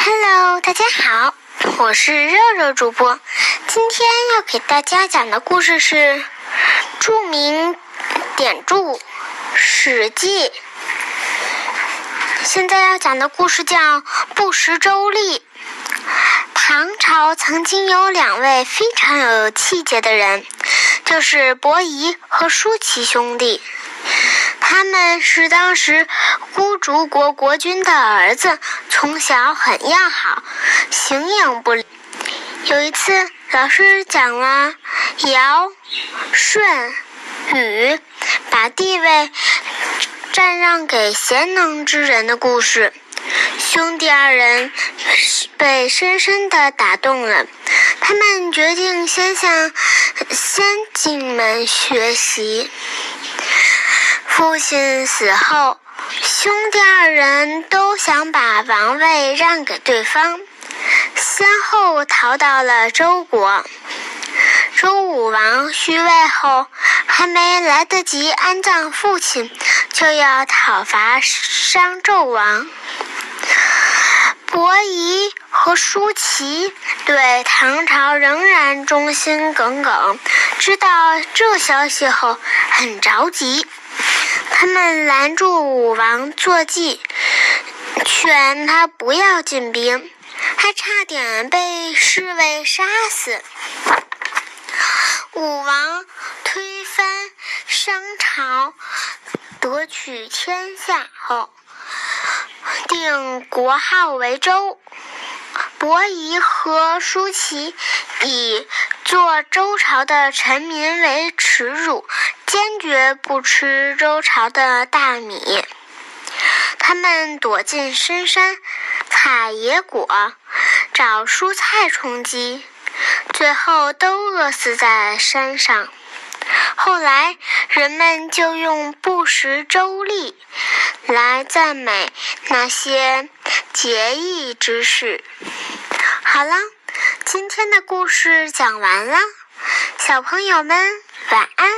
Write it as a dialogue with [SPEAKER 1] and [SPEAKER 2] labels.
[SPEAKER 1] Hello，大家好，我是肉肉主播。今天要给大家讲的故事是著名典著《史记》。现在要讲的故事叫《不食周历》。唐朝曾经有两位非常有气节的人，就是伯夷和叔齐兄弟。他们是当时孤竹国国君的儿子，从小很要好，形影不离。有一次，老师讲了尧、舜、禹把地位禅让给贤能之人的故事，兄弟二人被深深的打动了。他们决定先向先进们学习。父亲死后，兄弟二人都想把王位让给对方，先后逃到了周国。周武王虚位后，还没来得及安葬父亲，就要讨伐商纣王。伯夷和叔齐对唐朝仍然忠心耿耿，知道这消息后，很着急。他们拦住武王坐骑，劝他不要进兵，还差点被侍卫杀死。武王推翻商朝，夺取天下后，定国号为周。伯夷和叔齐以做周朝的臣民为耻辱。坚决不吃周朝的大米，他们躲进深山采野果，找蔬菜充饥，最后都饿死在山上。后来人们就用不食周历来赞美那些节义之士。好了，今天的故事讲完了，小朋友们晚安。